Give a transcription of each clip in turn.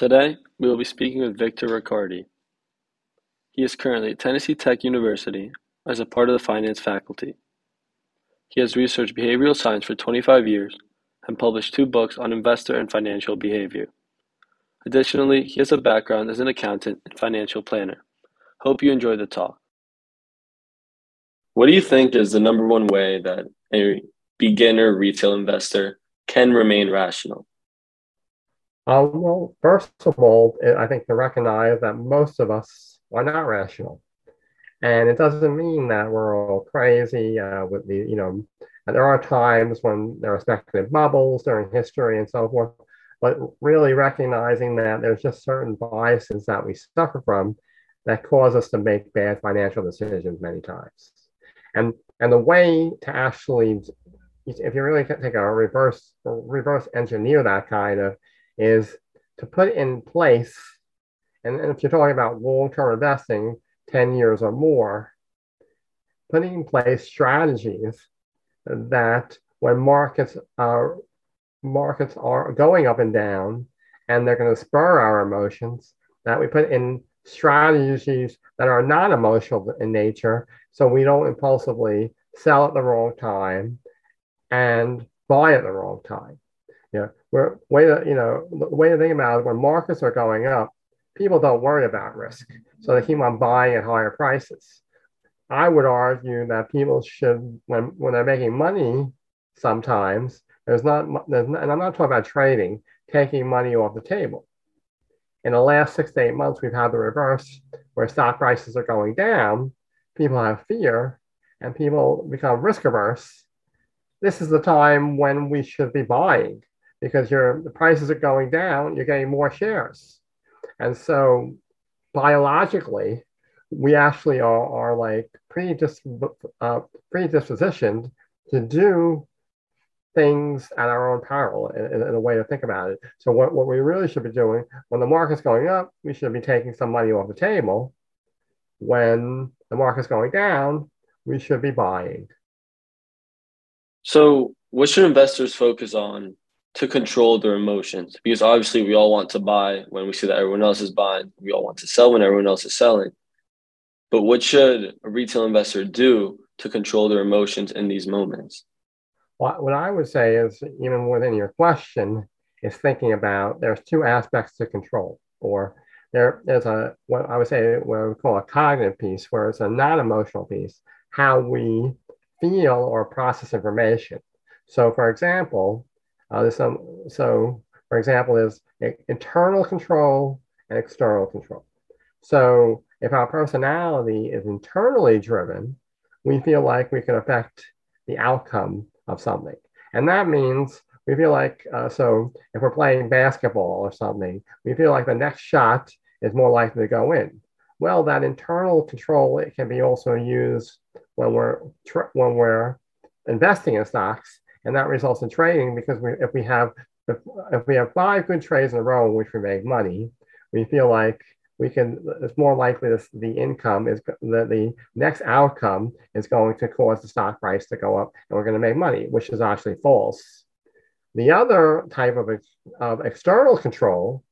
Today, we will be speaking with Victor Ricciardi. He is currently at Tennessee Tech University as a part of the finance faculty. He has researched behavioral science for 25 years and published two books on investor and financial behavior. Additionally, he has a background as an accountant and financial planner. Hope you enjoy the talk. What do you think is the number one way that a beginner retail investor can remain rational? Uh, well, first of all, I think to recognize that most of us are not rational. And it doesn't mean that we're all crazy uh, with the, you know, and there are times when there are speculative bubbles during history and so forth, but really recognizing that there's just certain biases that we suffer from that cause us to make bad financial decisions many times. And, and the way to actually, if you really take a reverse, reverse engineer that kind of, is to put in place, and, and if you're talking about long-term investing, 10 years or more, putting in place strategies that when markets are markets are going up and down and they're going to spur our emotions, that we put in strategies that are not emotional in nature so we don't impulsively sell at the wrong time and buy at the wrong time. Yeah, we're way to, you know, the way to think about it, when markets are going up, people don't worry about risk. So they keep on buying at higher prices. I would argue that people should, when, when they're making money, sometimes there's not, there's not, and I'm not talking about trading, taking money off the table. In the last six to eight months, we've had the reverse where stock prices are going down, people have fear, and people become risk averse. This is the time when we should be buying because your the prices are going down, you're getting more shares. And so biologically, we actually are, are like predis- uh, predispositioned to do things at our own peril in, in, a way to think about it. So what, what we really should be doing when the market's going up, we should be taking some money off the table. When the market's going down, we should be buying. So what should investors focus on to control their emotions because obviously we all want to buy when we see that everyone else is buying. We all want to sell when everyone else is selling. But what should a retail investor do to control their emotions in these moments? What I would say is, even within your question, is thinking about there's two aspects to control, or there, there's a what I would say what we call a cognitive piece, where it's a non-emotional piece, how we feel or process information. So, for example, uh, there's some, so for example, there's internal control and external control. So if our personality is internally driven, we feel like we can affect the outcome of something. And that means we feel like, uh, so if we're playing basketball or something, we feel like the next shot is more likely to go in. Well, that internal control it can be also used when we're when we're investing in stocks and that results in trading because we, if we have if, if we have five good trades in a row in which we make money, we feel like we can. It's more likely the income is that the next outcome is going to cause the stock price to go up, and we're going to make money, which is actually false. The other type of, of external control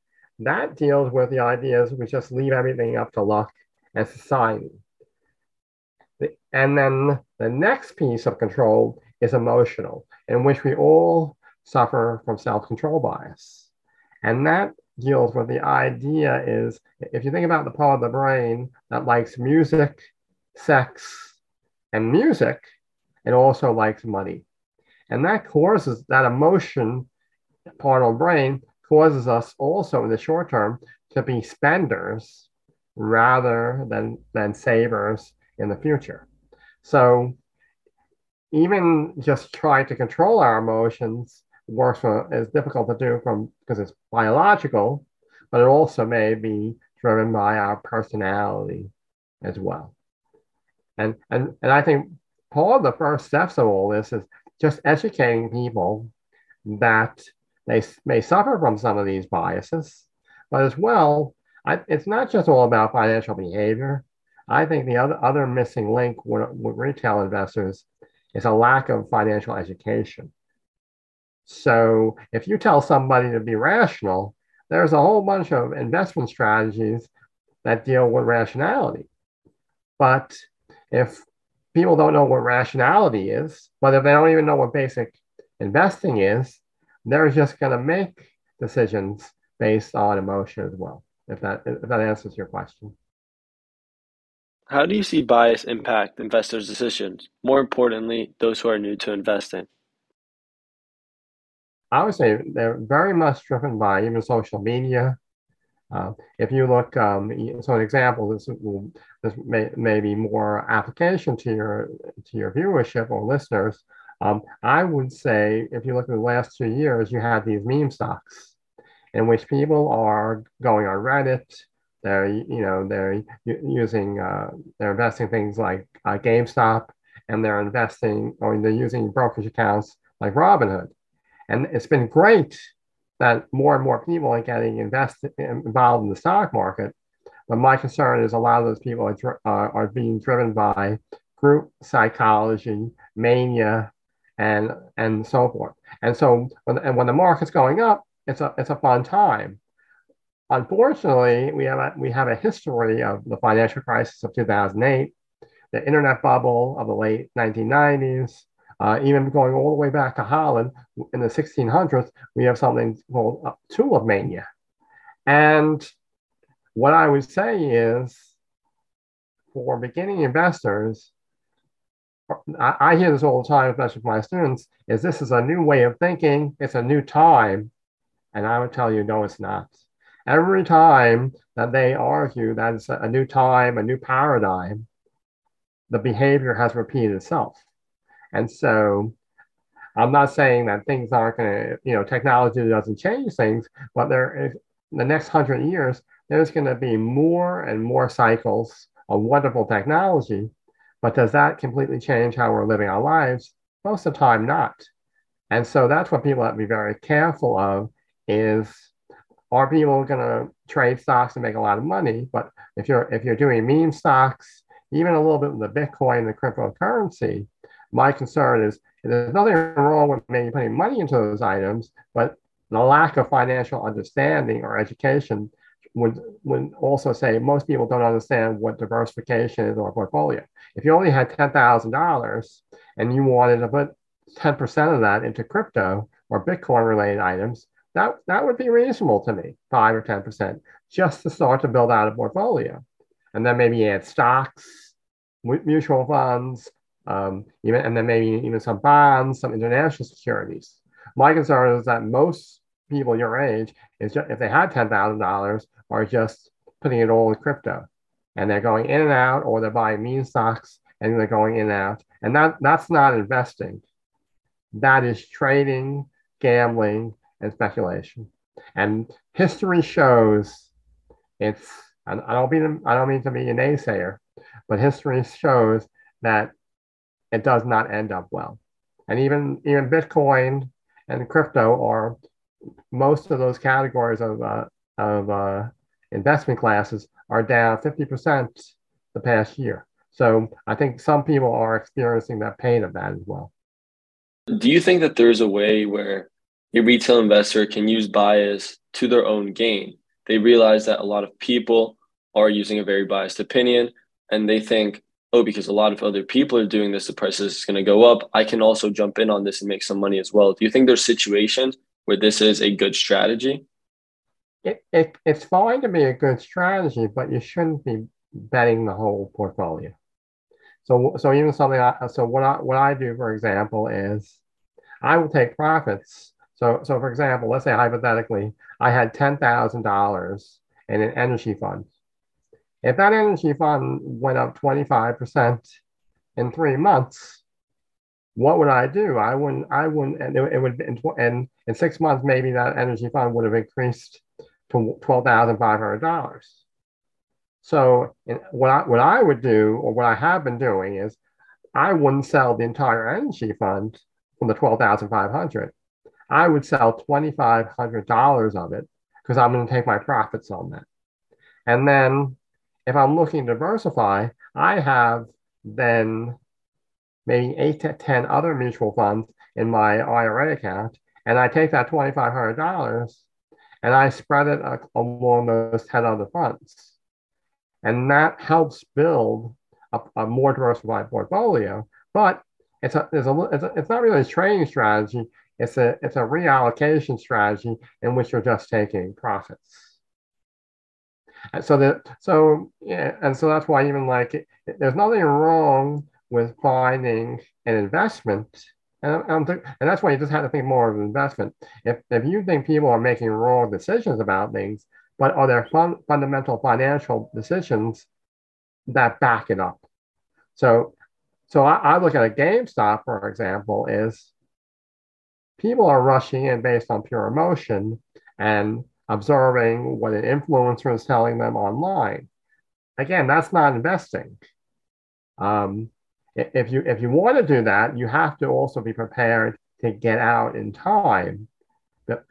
that deals with the ideas we just leave everything up to luck and society. And then the next piece of control is emotional in which we all suffer from self-control bias. And that deals with the idea is if you think about the part of the brain that likes music, sex, and music, it also likes money. And that causes that emotion part of the brain causes us also in the short term to be spenders rather than, than savers in the future. So even just trying to control our emotions works for, is difficult to do from because it's biological, but it also may be driven by our personality as well. And and and I think part of the first steps of all this is just educating people that they may suffer from some of these biases, but as well, I, it's not just all about financial behavior. I think the other other missing link with, with retail investors is a lack of financial education. So if you tell somebody to be rational, there's a whole bunch of investment strategies that deal with rationality. But if people don't know what rationality is, but if they don't even know what basic investing is, they're just going to make decisions based on emotion as well. If that if that answers your question. How do you see bias impact investors' decisions? More importantly, those who are new to investing. I would say they're very much driven by even social media. Uh, if you look, um, so an example, this, this may, may be more application to your to your viewership or listeners. Um, I would say if you look at the last two years, you have these meme stocks in which people are going on Reddit. They're you know they're using uh, they're investing things like uh, GameStop, and they're investing or they're using brokerage accounts like Robinhood. And it's been great that more and more people are getting invested involved in the stock market. But my concern is a lot of those people are, uh, are being driven by group psychology, mania, and and so forth. And so when, and when the market's going up, it's a it's a fun time. Unfortunately, we have a, we have a history of the financial crisis of 2008, the internet bubble of the late 1990s, uh, even going all the way back to Holland in the 1600s, we have something called uh, tulip mania. And what I would say is for beginning investors, I, I hear this all the time, especially with my students, is this is a new way of thinking, it's a new time. And I would tell you, no, it's not. Every time that they argue that it's a new time, a new paradigm, the behavior has repeated itself. And so I'm not saying that things aren't going to, you know, technology doesn't change things, but there is the next hundred years, there's going to be more and more cycles of wonderful technology. But does that completely change how we're living our lives? Most of the time, not. And so that's what people have to be very careful of is are people going to trade stocks and make a lot of money? But if you're if you're doing meme stocks, even a little bit with the Bitcoin, the cryptocurrency, my concern is there's nothing wrong with maybe putting money into those items, but the lack of financial understanding or education would, would also say most people don't understand what diversification is or portfolio. If you only had $10,000 and you wanted to put 10% of that into crypto or Bitcoin related items, that, that would be reasonable to me, five or 10%, just to start to build out a portfolio. And then maybe add stocks, mutual funds, um, even and then maybe even some bonds, some international securities. My concern is that most people your age is just, if they had ten thousand dollars, are just putting it all in crypto, and they're going in and out, or they're buying meme stocks and they're going in and out, and that that's not investing. That is trading, gambling, and speculation. And history shows it's. I don't mean I don't mean to be a naysayer, but history shows that it does not end up well. And even even Bitcoin and crypto are most of those categories of uh, of uh, investment classes are down 50% the past year. So I think some people are experiencing that pain of that as well. Do you think that there's a way where a retail investor can use bias to their own gain? They realize that a lot of people are using a very biased opinion and they think oh, because a lot of other people are doing this, the price is going to go up. I can also jump in on this and make some money as well. Do you think there's situations where this is a good strategy? It, it, it's fine to be a good strategy, but you shouldn't be betting the whole portfolio. So, so even something. I, so what I what I do, for example, is I will take profits. So, so for example, let's say hypothetically, I had ten thousand dollars in an energy fund, if that energy fund went up 25% in three months, what would I do? I wouldn't, I wouldn't, and it, it would, in, and in six months, maybe that energy fund would have increased to $12,500. So what I, what I would do, or what I have been doing is I wouldn't sell the entire energy fund from the 12,500. I would sell $2,500 of it because I'm going to take my profits on that. And then if I'm looking to diversify, I have then maybe eight to 10 other mutual funds in my IRA account. And I take that $2,500 and I spread it along those 10 other funds. And that helps build a, a more diversified portfolio. But it's, a, it's, a, it's, a, it's not really a trading strategy. It's a, it's a reallocation strategy in which you're just taking profits. And so that so yeah, and so that's why even like there's nothing wrong with finding an investment and, and, and that's why you just have to think more of an investment. If, if you think people are making wrong decisions about things, but are there fun, fundamental financial decisions that back it up? So, so I, I look at a GameStop, for example, is people are rushing in based on pure emotion and observing what an influencer is telling them online. Again, that's not investing. Um, if you if you want to do that, you have to also be prepared to get out in time.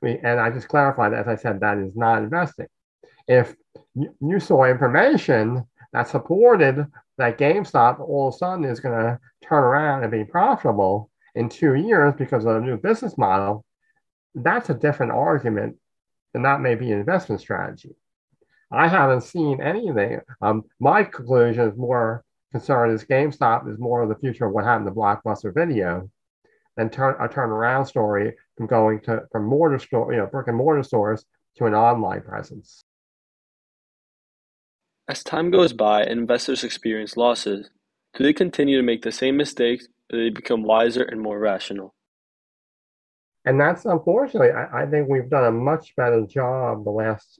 And I just clarified, as I said, that is not investing. If you saw information that supported that GameStop all of a sudden is going to turn around and be profitable in two years because of a new business model, that's a different argument, and that may be an investment strategy. I haven't seen anything. Um, my conclusion is more concerned is GameStop is more of the future of what happened to Blockbuster Video than turn a turnaround story from going to from mortar store, you know, brick and mortar stores to an online presence. As time goes by and investors experience losses, do they continue to make the same mistakes they become wiser and more rational? And that's unfortunately, I, I think we've done a much better job the last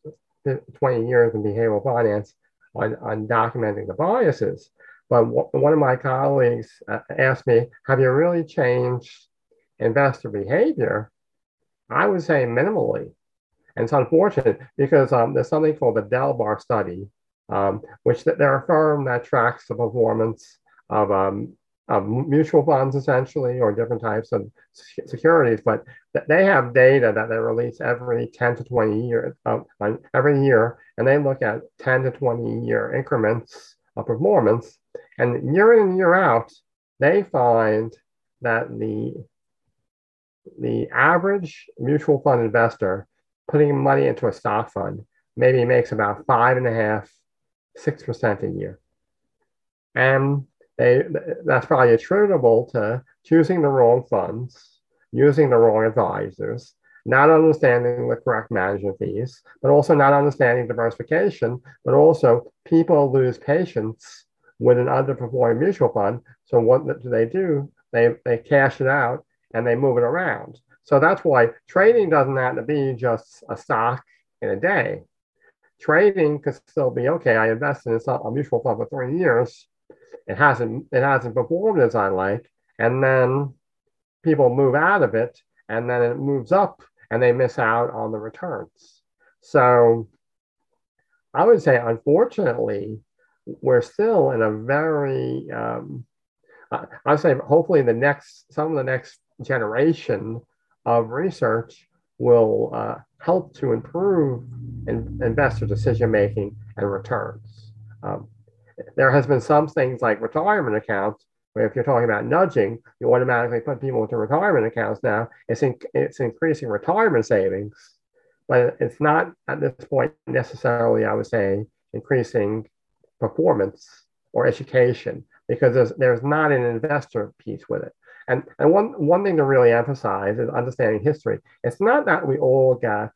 20 years in behavioral finance on, on documenting the biases. But one of my colleagues uh, asked me, Have you really changed investor behavior? I would say minimally. And it's unfortunate because um, there's something called the Dalbar study, um, which they're a firm that tracks the performance of, um, of mutual funds essentially or different types of securities. But they have data that they release every 10 to 20 years, every year, and they look at 10 to 20 year increments of performance. And year in and year out, they find that the, the average mutual fund investor putting money into a stock fund maybe makes about five and a half, six percent a year. And they, that's probably attributable to choosing the wrong funds, using the wrong advisors, not understanding the correct management fees, but also not understanding diversification, but also people lose patience with an underperforming mutual fund. So what do they do? They, they cash it out and they move it around. So that's why trading doesn't have to be just a stock in a day. Trading could still be okay. I invested in a mutual fund for three years. It hasn't it hasn't performed as I like, and then people move out of it, and then it moves up and they miss out on the returns. So I would say, unfortunately, we're still in a very, um, I would say, hopefully, the next, some of the next generation of research will uh, help to improve in, investor decision making and returns. Um, there has been some things like retirement accounts where if you're talking about nudging, you automatically put people into retirement accounts now. It's, in, it's increasing retirement savings, but it's not at this point necessarily, I would say, increasing performance or education because there's, there's not an investor piece with it. And, and one, one thing to really emphasize is understanding history. It's not that we all got,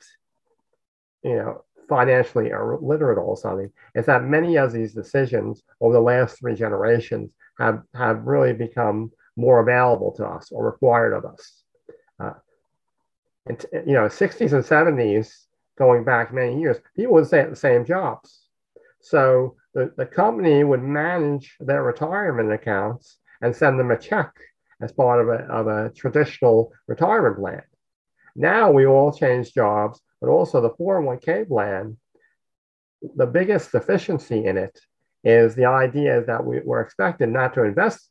you know, financially illiterate or something. is that many of these decisions over the last three generations have, have really become more available to us or required of us. Uh, and, you know, 60s and 70s, going back many years, people would stay at the same jobs. So the, the company would manage their retirement accounts and send them a check as part of a, of a traditional retirement plan. Now we all change jobs, but also the 401k plan, the biggest deficiency in it is the idea that we, we're expected not to invest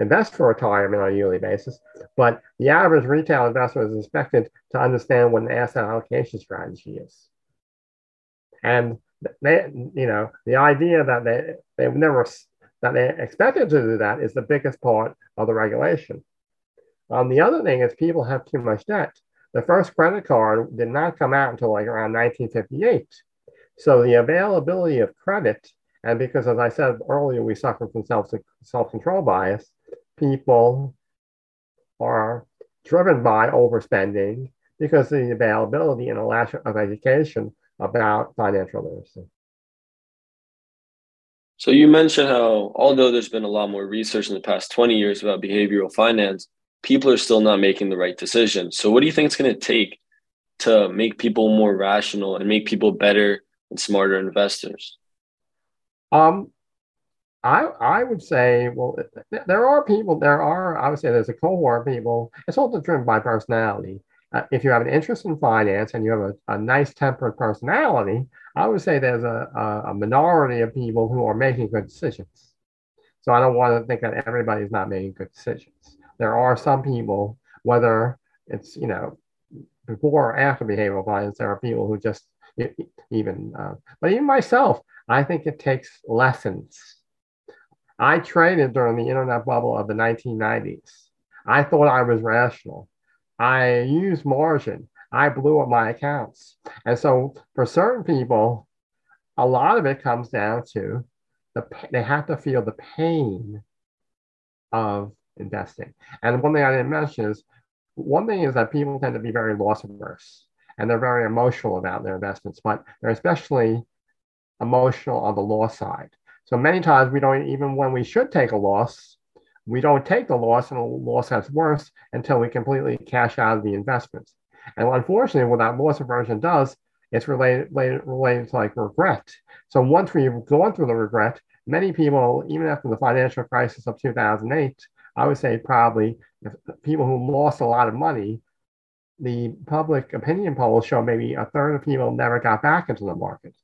invest for retirement on a yearly basis, but the average retail investor is expected to understand what an asset allocation strategy is. And they, you know, the idea that they they've never that they expected to do that is the biggest part of the regulation. Um, the other thing is people have too much debt. The first credit card did not come out until like around 1958. So the availability of credit, and because as I said earlier, we suffer from self self control bias, people are driven by overspending because of the availability and a lack of education about financial literacy. So you mentioned how although there's been a lot more research in the past 20 years about behavioral finance, people are still not making the right decisions. So what do you think it's going to take to make people more rational and make people better and smarter investors? Um, I I would say, well, there are people. There are I would say there's a cohort of people. It's also driven by personality. Uh, if you have an interest in finance and you have a, a nice tempered personality, I would say there's a, a minority of people who are making good decisions. So I don't want to think that everybody's not making good decisions. There are some people, whether it's you know before or after behavioral finance, there are people who just even, uh, but even myself, I think it takes lessons. I traded during the internet bubble of the 1990s. I thought I was rational. I used margin. I blew up my accounts. And so for certain people, a lot of it comes down to the they have to feel the pain of investing. And one thing I didn't mention is one thing is that people tend to be very loss averse and they're very emotional about their investments, but they're especially emotional on the loss side. So many times we don't even when we should take a loss, we don't take the loss and the loss gets worse until we completely cash out of the investments. And unfortunately, what that loss aversion does, it's related, related, related to like regret. So once we've gone through the regret, many people, even after the financial crisis of 2008, I would say probably people who lost a lot of money, the public opinion polls show maybe a third of people never got back into the market.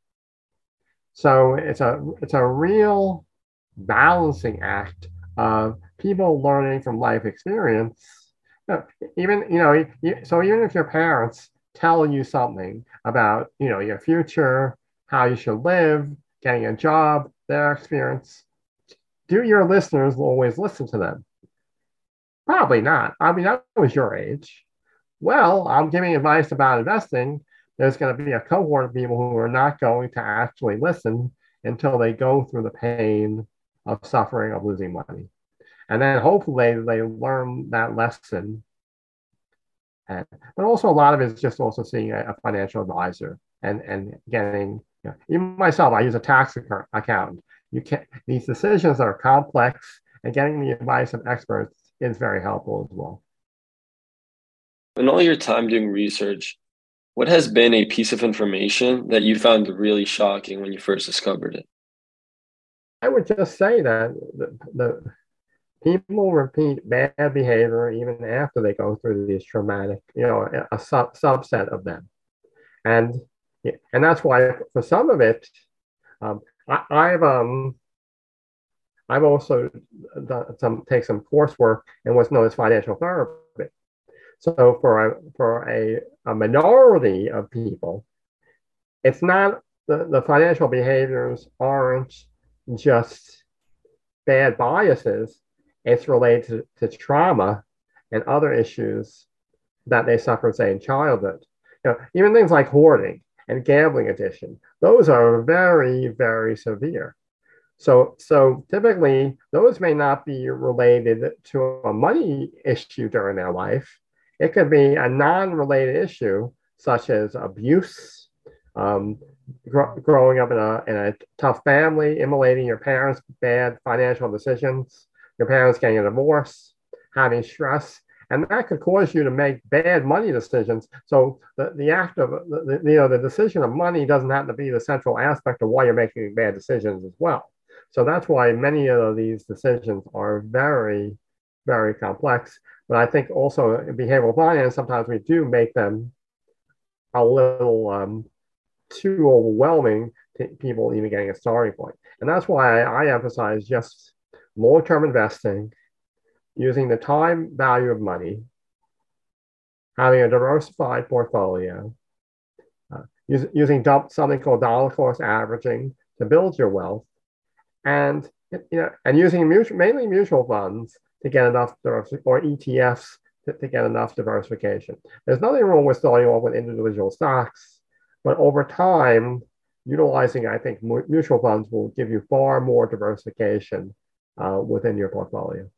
So it's a it's a real balancing act of people learning from life experience. Even, you know, so even if your parents tell you something about, you know, your future, how you should live, getting a job, their experience, do your listeners always listen to them? Probably not. I mean, that was your age. Well, I'm giving advice about investing. There's going to be a cohort of people who are not going to actually listen until they go through the pain of suffering of losing money. And then hopefully they learn that lesson. And, but also a lot of it is just also seeing a, a financial advisor and, and getting, you know, even myself, I use a tax accountant. You can these decisions are complex and getting the advice of experts is very helpful as well. In all your time doing research, what has been a piece of information that you found really shocking when you first discovered it? I would just say that the, the people repeat bad behavior even after they go through these traumatic, you know, a sub- subset of them. And and that's why for some of it, um, I, have um, I've also done some take some coursework in what's known as financial therapy. So for a for a, a minority of people, it's not the, the financial behaviors aren't just bad biases, it's related to, to trauma and other issues that they suffered, say, in childhood. You know, even things like hoarding and gambling addiction, those are very, very severe. So, so typically, those may not be related to a money issue during their life. It could be a non-related issue, such as abuse, um, gr- growing up in a, in a tough family, emulating your parents' bad financial decisions, your parents getting a divorce, having stress, and that could cause you to make bad money decisions. So the, the act of the, the, you know the decision of money doesn't have to be the central aspect of why you're making bad decisions as well. So that's why many of these decisions are very, very complex. But I think also in behavioral finance, sometimes we do make them a little um, too overwhelming to people even getting a starting point. And that's why I, I emphasize just long-term investing, using the time value of money, having a diversified portfolio, uh, use, using something called dollar cost averaging to build your wealth, and you know, and using mutual, mainly mutual funds to get enough or ETFs to, to get enough diversification. There's nothing wrong with starting off with individual stocks, but over time, utilizing, I think, mutual funds will give you far more diversification uh, within your portfolio.